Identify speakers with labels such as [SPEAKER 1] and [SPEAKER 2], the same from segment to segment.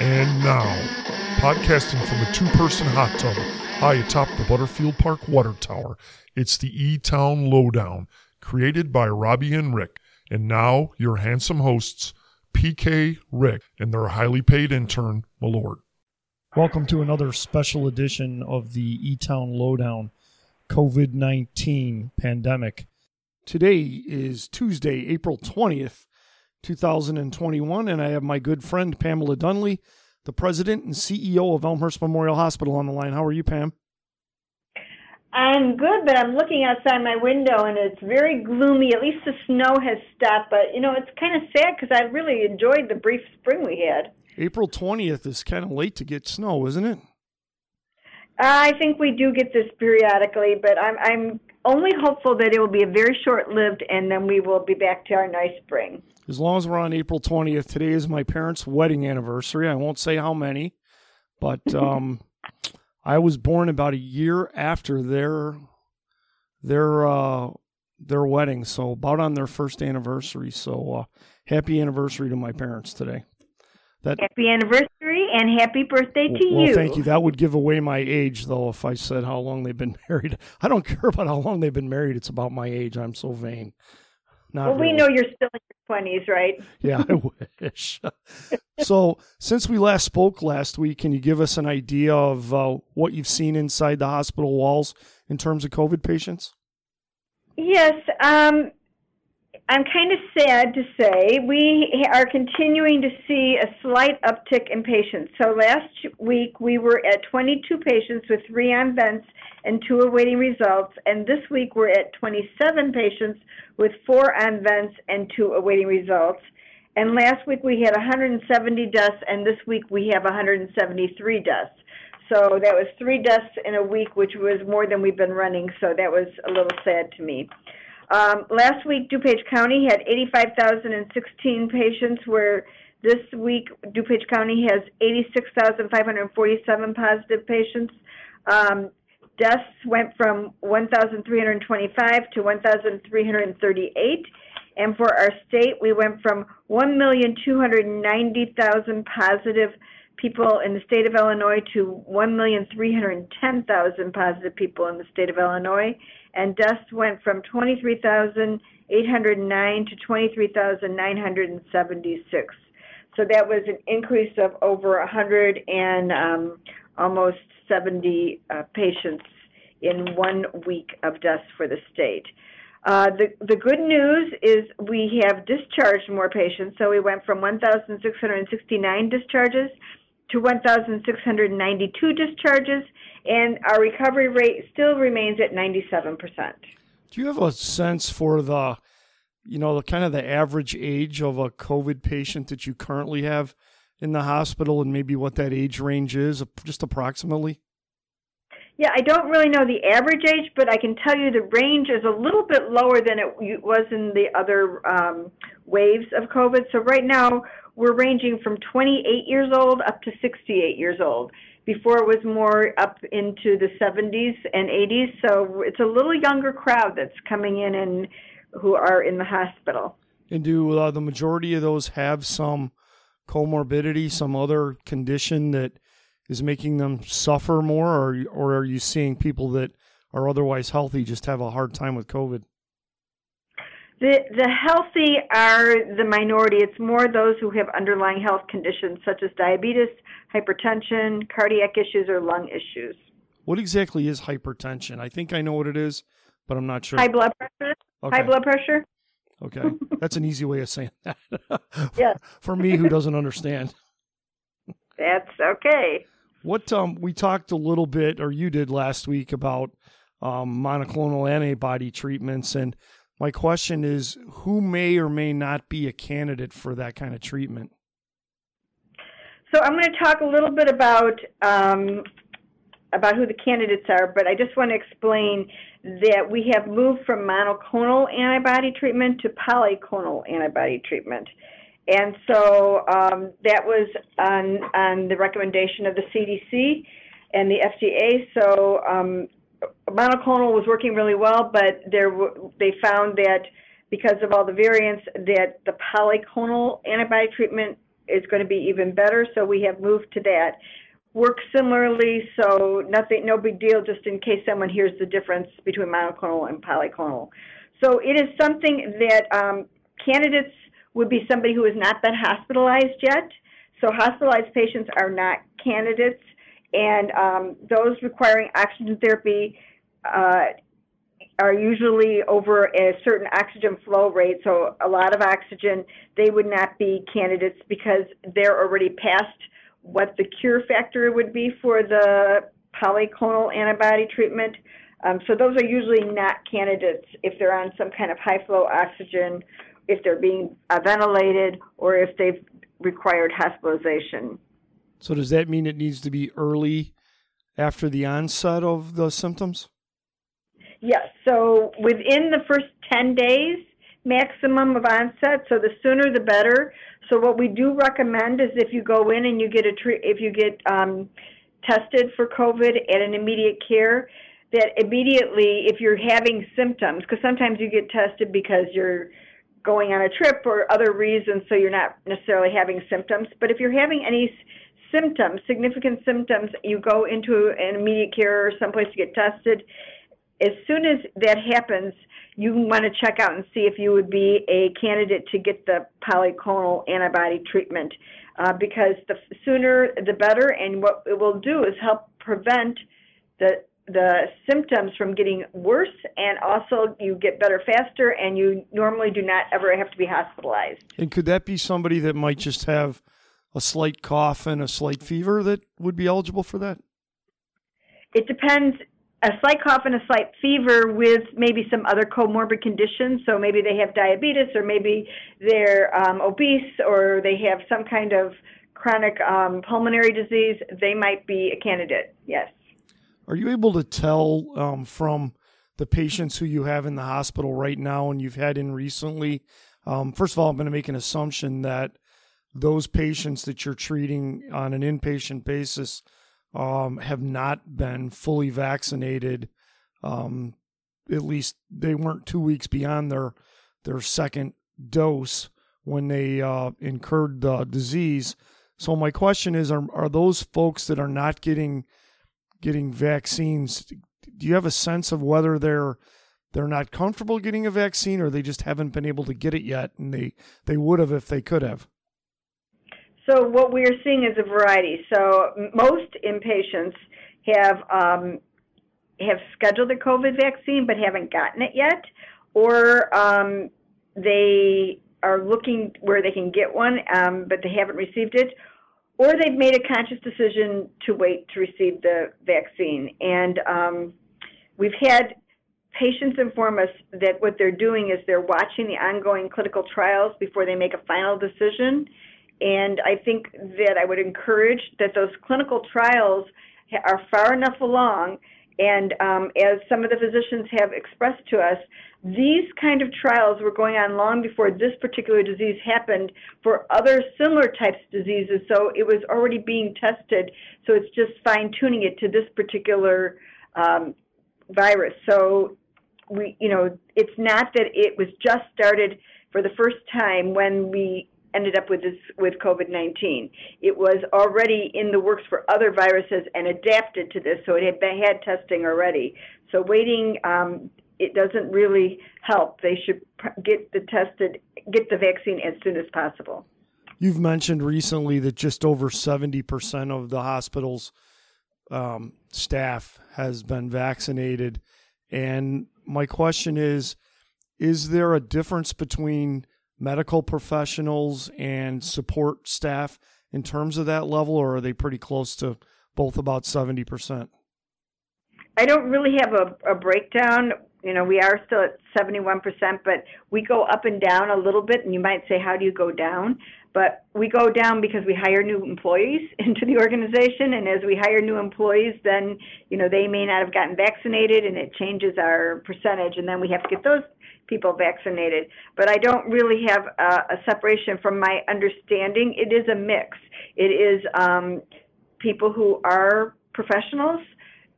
[SPEAKER 1] And now, podcasting from a two person hot tub high atop the Butterfield Park Water Tower, it's the E Town Lowdown, created by Robbie and Rick. And now, your handsome hosts, PK, Rick, and their highly paid intern, Malord.
[SPEAKER 2] Welcome to another special edition of the E Town Lowdown COVID 19 pandemic. Today is Tuesday, April 20th, 2021, and I have my good friend Pamela Dunley, the president and CEO of Elmhurst Memorial Hospital, on the line. How are you, Pam?
[SPEAKER 3] I'm good, but I'm looking outside my window and it's very gloomy. At least the snow has stopped, but you know, it's kind of sad because I really enjoyed the brief spring we had.
[SPEAKER 2] April 20th is kind of late to get snow, isn't it?
[SPEAKER 3] Uh, I think we do get this periodically, but I'm I'm only hopeful that it will be a very short lived and then we will be back to our nice spring.
[SPEAKER 2] As long as we're on April 20th, today is my parents' wedding anniversary. I won't say how many, but um, I was born about a year after their their uh, their wedding, so about on their first anniversary. So uh, happy anniversary to my parents today.
[SPEAKER 3] That happy anniversary and happy birthday to
[SPEAKER 2] well,
[SPEAKER 3] you.
[SPEAKER 2] Thank you. That would give away my age, though, if I said how long they've been married. I don't care about how long they've been married. It's about my age. I'm so vain.
[SPEAKER 3] Not well, really. we know you're still in your twenties, right?
[SPEAKER 2] yeah, I wish. so, since we last spoke last week, can you give us an idea of uh, what you've seen inside the hospital walls in terms of COVID patients?
[SPEAKER 3] Yes, um, I'm kind of sad to say we are continuing to see a slight uptick in patients. So last week we were at 22 patients with three on vents and two awaiting results, and this week we're at 27 patients with four on vents and two awaiting results. And last week we had 170 deaths, and this week we have 173 deaths. So that was three deaths in a week, which was more than we've been running. So that was a little sad to me. Um, last week, DuPage County had 85,016 patients, where this week DuPage County has 86,547 positive patients. Um, deaths went from 1,325 to 1,338. And for our state, we went from 1,290,000 positive people in the state of Illinois to 1,310,000 positive people in the state of Illinois and deaths went from 23,809 to 23,976. So that was an increase of over 100 and um, almost 70 uh, patients in one week of deaths for the state. Uh, the, the good news is we have discharged more patients, so we went from 1,669 discharges to 1,692 discharges, and our recovery rate still remains at 97%.
[SPEAKER 2] Do you have a sense for the, you know, the kind of the average age of a COVID patient that you currently have in the hospital and maybe what that age range is, just approximately?
[SPEAKER 3] Yeah, I don't really know the average age, but I can tell you the range is a little bit lower than it was in the other um, waves of COVID. So right now, we're ranging from 28 years old up to 68 years old. Before it was more up into the 70s and 80s, so it's a little younger crowd that's coming in and who are in the hospital.
[SPEAKER 2] And do uh, the majority of those have some comorbidity, some other condition that is making them suffer more, or or are you seeing people that are otherwise healthy just have a hard time with COVID?
[SPEAKER 3] The, the healthy are the minority. It's more those who have underlying health conditions such as diabetes, hypertension, cardiac issues, or lung issues.
[SPEAKER 2] What exactly is hypertension? I think I know what it is, but I'm not sure.
[SPEAKER 3] High blood pressure. Okay. High blood pressure.
[SPEAKER 2] Okay, that's an easy way of saying that.
[SPEAKER 3] for, yes.
[SPEAKER 2] for me, who doesn't understand.
[SPEAKER 3] That's okay.
[SPEAKER 2] What um, we talked a little bit, or you did last week, about um, monoclonal antibody treatments, and my question is who may or may not be a candidate for that kind of treatment?
[SPEAKER 3] So I'm going to talk a little bit about um, about who the candidates are, but I just want to explain that we have moved from monoclonal antibody treatment to polyclonal antibody treatment. And so um, that was on, on the recommendation of the CDC and the FDA. So um, monoclonal was working really well, but there they found that because of all the variants, that the polyclonal antibody treatment is going to be even better. So we have moved to that. Work similarly, so nothing, no big deal. Just in case someone hears the difference between monoclonal and polyclonal. So it is something that um, candidates would be somebody who has not been hospitalized yet. So hospitalized patients are not candidates, and um, those requiring oxygen therapy uh, are usually over a certain oxygen flow rate, so a lot of oxygen, they would not be candidates because they're already past what the cure factor would be for the polyclonal antibody treatment. Um, so those are usually not candidates if they're on some kind of high flow oxygen, if they're being ventilated, or if they've required hospitalization.
[SPEAKER 2] So does that mean it needs to be early after the onset of the symptoms?
[SPEAKER 3] Yes. So within the first 10 days maximum of onset, so the sooner the better. So what we do recommend is if you go in and you get a tre- if you get um, tested for COVID at an immediate care, that immediately if you're having symptoms, because sometimes you get tested because you're going on a trip or other reasons, so you're not necessarily having symptoms. But if you're having any symptoms, significant symptoms, you go into an immediate care or someplace to get tested as soon as that happens, you want to check out and see if you would be a candidate to get the polyclonal antibody treatment uh, because the sooner the better. And what it will do is help prevent the the symptoms from getting worse, and also you get better faster, and you normally do not ever have to be hospitalized.
[SPEAKER 2] And could that be somebody that might just have a slight cough and a slight fever that would be eligible for that?
[SPEAKER 3] It depends a slight cough and a slight fever with maybe some other comorbid conditions. So maybe they have diabetes, or maybe they're um, obese, or they have some kind of chronic um, pulmonary disease. They might be a candidate. Yes.
[SPEAKER 2] Are you able to tell um, from the patients who you have in the hospital right now and you've had in recently? Um, first of all, I'm going to make an assumption that those patients that you're treating on an inpatient basis um, have not been fully vaccinated. Um, at least they weren't two weeks beyond their their second dose when they uh, incurred the disease. So my question is: Are are those folks that are not getting getting vaccines? Do you have a sense of whether they're they're not comfortable getting a vaccine, or they just haven't been able to get it yet, and they they would have if they could have?
[SPEAKER 3] So what we are seeing is a variety. So most inpatients have um, have scheduled the COVID vaccine but haven't gotten it yet, or um, they are looking where they can get one um, but they haven't received it, or they've made a conscious decision to wait to receive the vaccine. And um, we've had patients inform us that what they're doing is they're watching the ongoing clinical trials before they make a final decision and I think that I would encourage that those clinical trials are far enough along. And um, as some of the physicians have expressed to us, these kind of trials were going on long before this particular disease happened for other similar types of diseases. So it was already being tested. So it's just fine tuning it to this particular um, virus. So we, you know, it's not that it was just started for the first time when we ended up with this with COVID-19. It was already in the works for other viruses and adapted to this, so it had been, had testing already. So waiting um, it doesn't really help. They should get the tested, get the vaccine as soon as possible.
[SPEAKER 2] You've mentioned recently that just over 70% of the hospital's um, staff has been vaccinated. And my question is Is there a difference between medical professionals and support staff in terms of that level, or are they pretty close to both about 70%?
[SPEAKER 3] I don't really have a, a breakdown. You know, we are still at 71%, but we go up and down a little bit. And you might say, how do you go down? But we go down because we hire new employees into the organization. And as we hire new employees, then, you know, they may not have gotten vaccinated and it changes our percentage. And then we have to get those people vaccinated. But I don't really have a, a separation from my understanding. It is a mix. It is um, people who are professionals,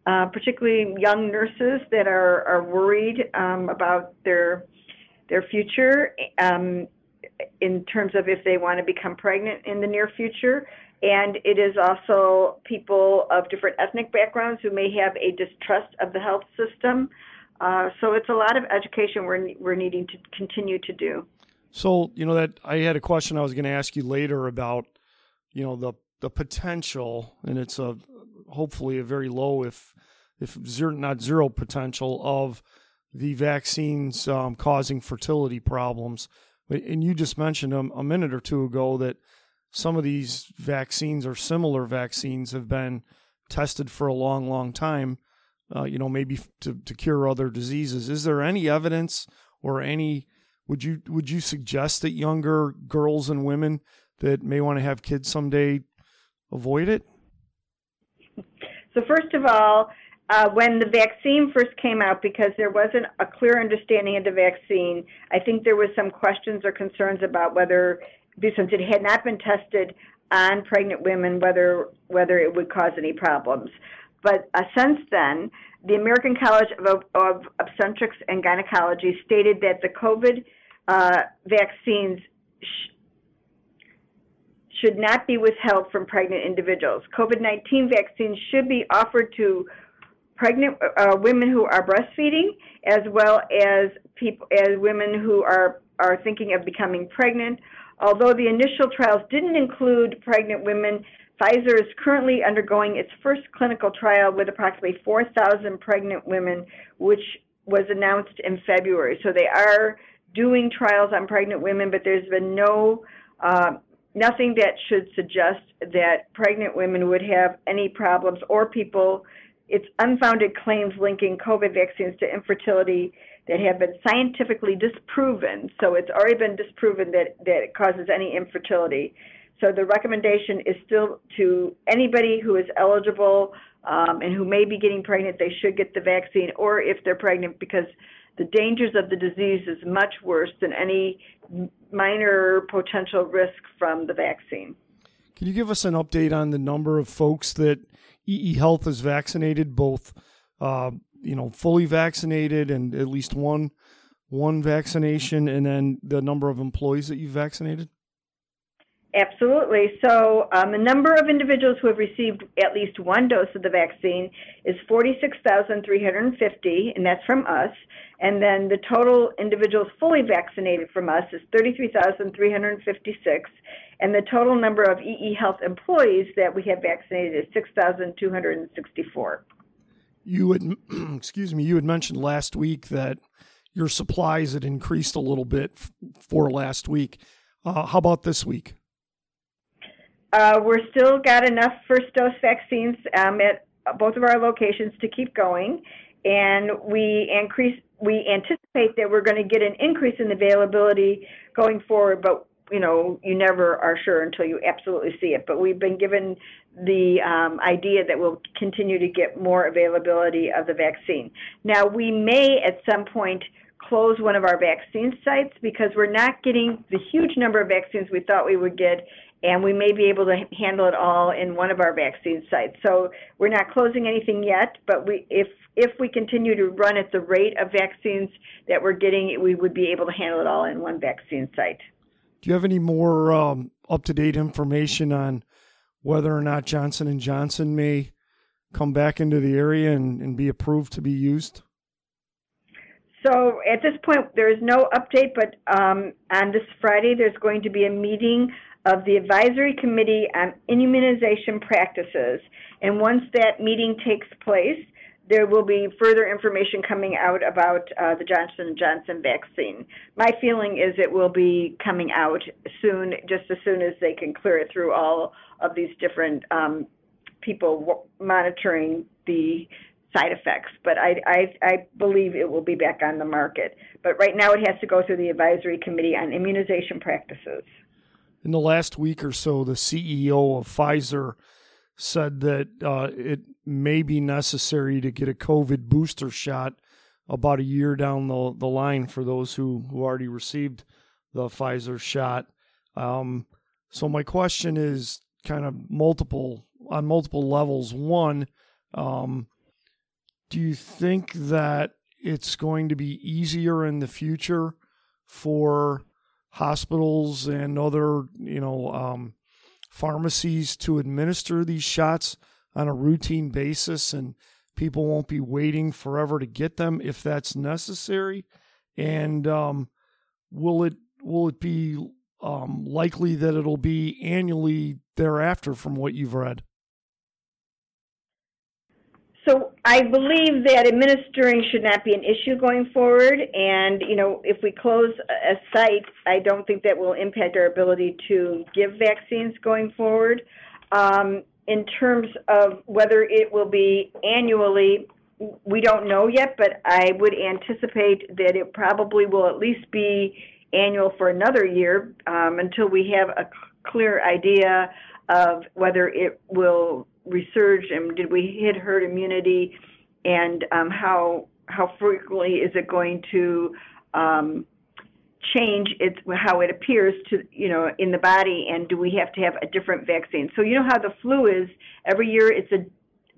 [SPEAKER 3] uh, particularly young nurses that are, are worried um, about their their future. Um, in terms of if they want to become pregnant in the near future. And it is also people of different ethnic backgrounds who may have a distrust of the health system. Uh, so it's a lot of education we're, we're needing to continue to do.
[SPEAKER 2] So, you know, that I had a question I was going to ask you later about, you know, the, the potential, and it's a hopefully a very low, if, if zero, not zero potential of the vaccines um, causing fertility problems. And you just mentioned a, a minute or two ago that some of these vaccines or similar vaccines have been tested for a long, long time, uh, you know, maybe to, to cure other diseases. Is there any evidence or any would you would you suggest that younger girls and women that may want to have kids someday avoid it?
[SPEAKER 3] So first of all, uh, when the vaccine first came out, because there wasn't a clear understanding of the vaccine, I think there was some questions or concerns about whether, since it had not been tested on pregnant women, whether whether it would cause any problems. But uh, since then, the American College of, of, Obstetrics and Gynecology stated that the COVID uh, vaccines sh- should not be withheld from pregnant individuals. COVID 19 vaccines should be offered to pregnant uh, women who are breastfeeding, as well as people as women who are are thinking of becoming pregnant. Although the initial trials didn't include pregnant women, Pfizer is currently undergoing its first clinical trial with approximately 4,000 pregnant women, which was announced in February. So they are doing trials on pregnant women, but there's been no uh, nothing that should suggest that pregnant women would have any problems or people it's unfounded claims linking COVID vaccines to infertility that have been scientifically disproven. So it's already been disproven that, that it causes any infertility. So the recommendation is still to anybody who is eligible um, and who may be getting pregnant, they should get the vaccine, or if they're pregnant, because the dangers of the disease is much worse than any minor potential risk from the vaccine.
[SPEAKER 2] Can you give us an update on the number of folks that EE Health is vaccinated, both uh, you know fully vaccinated and at least one one vaccination, and then the number of employees that you've vaccinated?
[SPEAKER 3] Absolutely. So, um, the number of individuals who have received at least one dose of the vaccine is 46,350, and that's from us. And then the total individuals fully vaccinated from us is 33,356. And the total number of EE Health employees that we have vaccinated is 6,264.
[SPEAKER 2] You had, excuse me, you had mentioned last week that your supplies had increased a little bit for last week. Uh, how about this week?
[SPEAKER 3] Uh, we're still got enough first dose vaccines um, at both of our locations to keep going, and we increase. We anticipate that we're going to get an increase in availability going forward, but you know, you never are sure until you absolutely see it. But we've been given the um, idea that we'll continue to get more availability of the vaccine. Now, we may at some point close one of our vaccine sites because we're not getting the huge number of vaccines we thought we would get, and we may be able to handle it all in one of our vaccine sites. So we're not closing anything yet, but we, if if we continue to run at the rate of vaccines that we're getting, we would be able to handle it all in one vaccine site.
[SPEAKER 2] Do you have any more um, up to date information on whether or not Johnson and Johnson may come back into the area and, and be approved to be used?
[SPEAKER 3] So at this point, there is no update, but um, on this Friday, there's going to be a meeting of the Advisory Committee on Immunization Practices. And once that meeting takes place, there will be further information coming out about uh, the Johnson & Johnson vaccine. My feeling is it will be coming out soon, just as soon as they can clear it through all of these different um, people monitoring the side effects. But I, I, I believe it will be back on the market. But right now it has to go through the Advisory Committee on Immunization Practices.
[SPEAKER 2] In the last week or so, the CEO of Pfizer said that uh, it may be necessary to get a COVID booster shot about a year down the, the line for those who, who already received the Pfizer shot. Um, so my question is kind of multiple on multiple levels. One, um, do you think that it's going to be easier in the future for hospitals and other, you know, um, pharmacies to administer these shots on a routine basis and people won't be waiting forever to get them if that's necessary? And um, will it will it be um, likely that it'll be annually thereafter from what you've read
[SPEAKER 3] so I believe that administering should not be an issue going forward. And, you know, if we close a site, I don't think that will impact our ability to give vaccines going forward. Um, in terms of whether it will be annually, we don't know yet, but I would anticipate that it probably will at least be annual for another year um, until we have a clear idea of whether it will resurge and did we hit herd immunity? And um, how how frequently is it going to um, change its how it appears to you know in the body? And do we have to have a different vaccine? So you know how the flu is. Every year it's a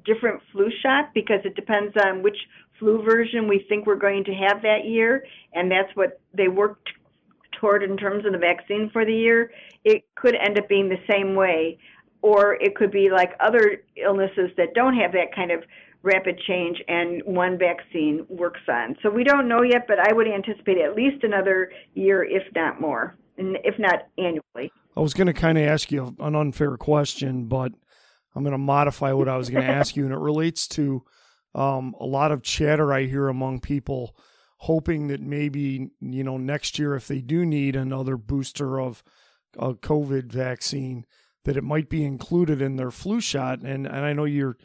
[SPEAKER 3] different flu shot because it depends on which flu version we think we're going to have that year. And that's what they worked toward in terms of the vaccine for the year. It could end up being the same way or it could be like other illnesses that don't have that kind of rapid change and one vaccine works on. So we don't know yet, but I would anticipate at least another year, if not more, and if not annually.
[SPEAKER 2] I was going to kind of ask you an unfair question, but I'm going to modify what I was going to ask you, and it relates to um, a lot of chatter I hear among people hoping that maybe you know next year if they do need another booster of a COVID vaccine that it might be included in their flu shot. And and I know you're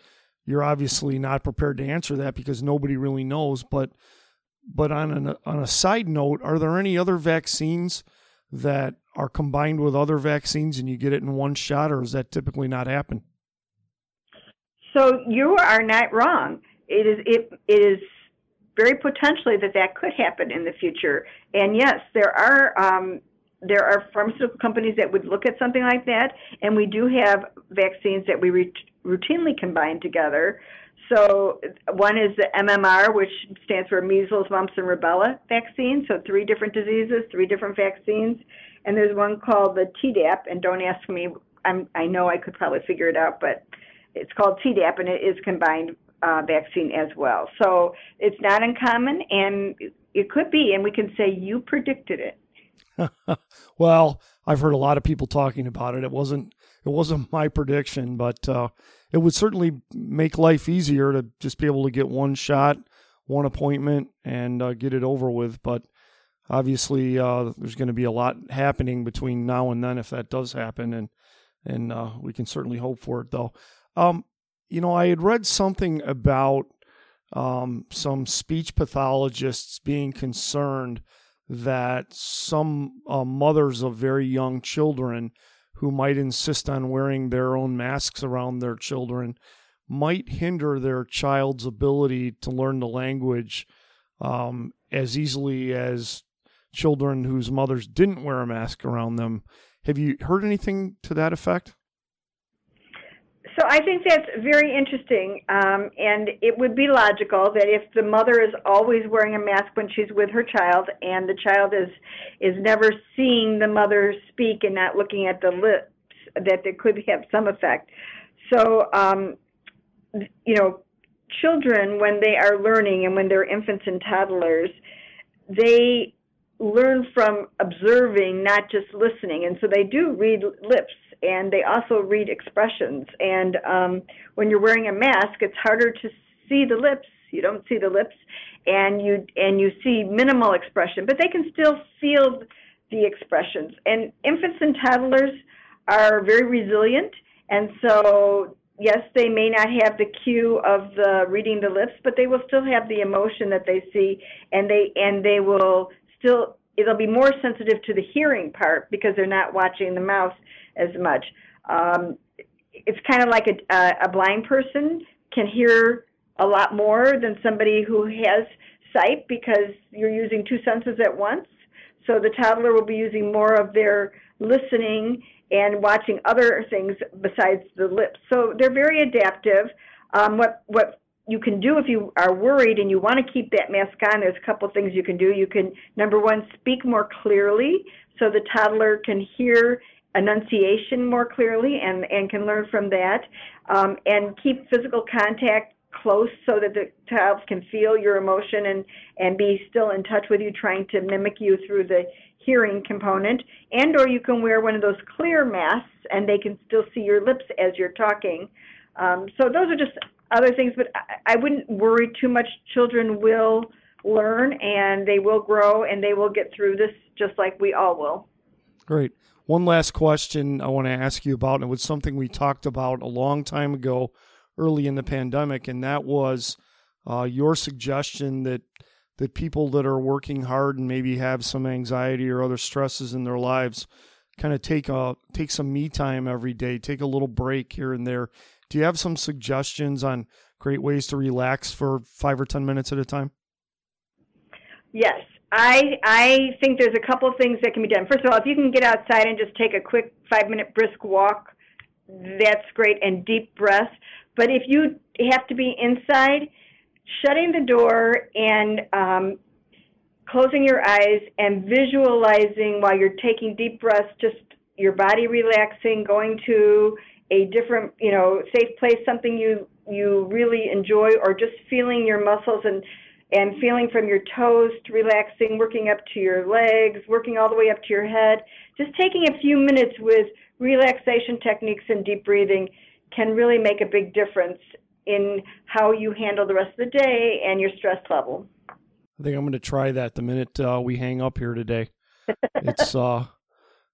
[SPEAKER 2] you're obviously not prepared to answer that because nobody really knows. But but on an, on a side note, are there any other vaccines that are combined with other vaccines and you get it in one shot, or does that typically not happen?
[SPEAKER 3] So you are not wrong. It is it it is very potentially that that could happen in the future. And yes, there are um, there are pharmaceutical companies that would look at something like that, and we do have vaccines that we routinely combine together. So one is the MMR, which stands for measles, mumps, and rubella vaccine. So three different diseases, three different vaccines, and there's one called the Tdap. And don't ask me, I'm, I know I could probably figure it out, but it's called Tdap, and it is combined uh, vaccine as well. So it's not uncommon, and it could be, and we can say you predicted it.
[SPEAKER 2] well, I've heard a lot of people talking about it. It wasn't it wasn't my prediction, but uh, it would certainly make life easier to just be able to get one shot, one appointment, and uh, get it over with. But obviously, uh, there's going to be a lot happening between now and then if that does happen, and and uh, we can certainly hope for it. Though, um, you know, I had read something about um, some speech pathologists being concerned that some uh, mothers of very young children who might insist on wearing their own masks around their children might hinder their child's ability to learn the language um, as easily as children whose mothers didn't wear a mask around them. Have you heard anything to that effect?
[SPEAKER 3] So I think that's very interesting, um, and it would be logical that if the mother is always wearing a mask when she's with her child, and the child is is never seeing the mother speak and not looking at the lips, that there could have some effect. So, um, you know, children when they are learning and when they're infants and toddlers, they learn from observing, not just listening, and so they do read lips and they also read expressions. And um, when you're wearing a mask, it's harder to see the lips. You don't see the lips, and you and you see minimal expression, but they can still feel the expressions. And infants and toddlers are very resilient, and so yes, they may not have the cue of the reading the lips, but they will still have the emotion that they see, and they and they will still it'll be more sensitive to the hearing part because they're not watching the mouth as much. Um, it's kind of like a, a, blind person can hear a lot more than somebody who has sight because you're using two senses at once. So the toddler will be using more of their listening and watching other things besides the lips. So they're very adaptive. Um, what what you can do if you are worried and you want to keep that mask on, there's a couple things you can do. You can, number one, speak more clearly so the toddler can hear enunciation more clearly and, and can learn from that. Um, and keep physical contact close so that the child can feel your emotion and, and be still in touch with you, trying to mimic you through the hearing component. And or you can wear one of those clear masks and they can still see your lips as you're talking. Um, so those are just other things, but I, I wouldn't worry too much. Children will learn and they will grow and they will get through this just like we all will.
[SPEAKER 2] Great. One last question I want to ask you about, and it was something we talked about a long time ago, early in the pandemic, and that was uh, your suggestion that that people that are working hard and maybe have some anxiety or other stresses in their lives kind of take a take some me time every day, take a little break here and there. Do you have some suggestions on great ways to relax for five or ten minutes at a time?
[SPEAKER 3] Yes, I I think there's a couple of things that can be done. First of all, if you can get outside and just take a quick five minute brisk walk, that's great and deep breath. But if you have to be inside, shutting the door and um, closing your eyes and visualizing while you're taking deep breaths, just your body relaxing, going to a different, you know, safe place, something you you really enjoy, or just feeling your muscles and and feeling from your toes to relaxing, working up to your legs, working all the way up to your head. Just taking a few minutes with relaxation techniques and deep breathing can really make a big difference in how you handle the rest of the day and your stress level.
[SPEAKER 2] I think I'm going to try that the minute uh, we hang up here today. it's uh,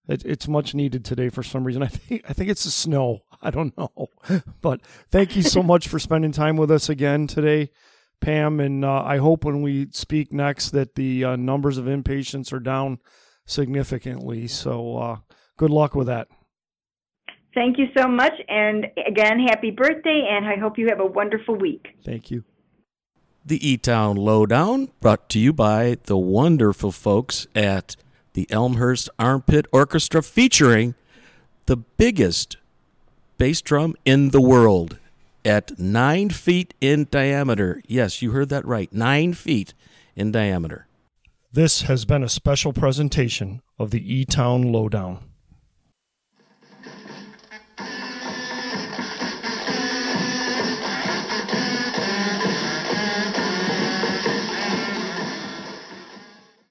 [SPEAKER 2] it, it's much needed today for some reason. I think I think it's the snow. I don't know, but thank you so much for spending time with us again today, Pam. And uh, I hope when we speak next that the uh, numbers of inpatients are down significantly. So uh, good luck with that.
[SPEAKER 3] Thank you so much. And again, happy birthday, and I hope you have a wonderful week.
[SPEAKER 2] Thank you.
[SPEAKER 4] The E Town Lowdown, brought to you by the wonderful folks at the Elmhurst Armpit Orchestra, featuring the biggest bass drum in the world at nine feet in diameter. Yes, you heard that right. Nine feet in diameter.
[SPEAKER 2] This has been a special presentation of the E Town Lowdown.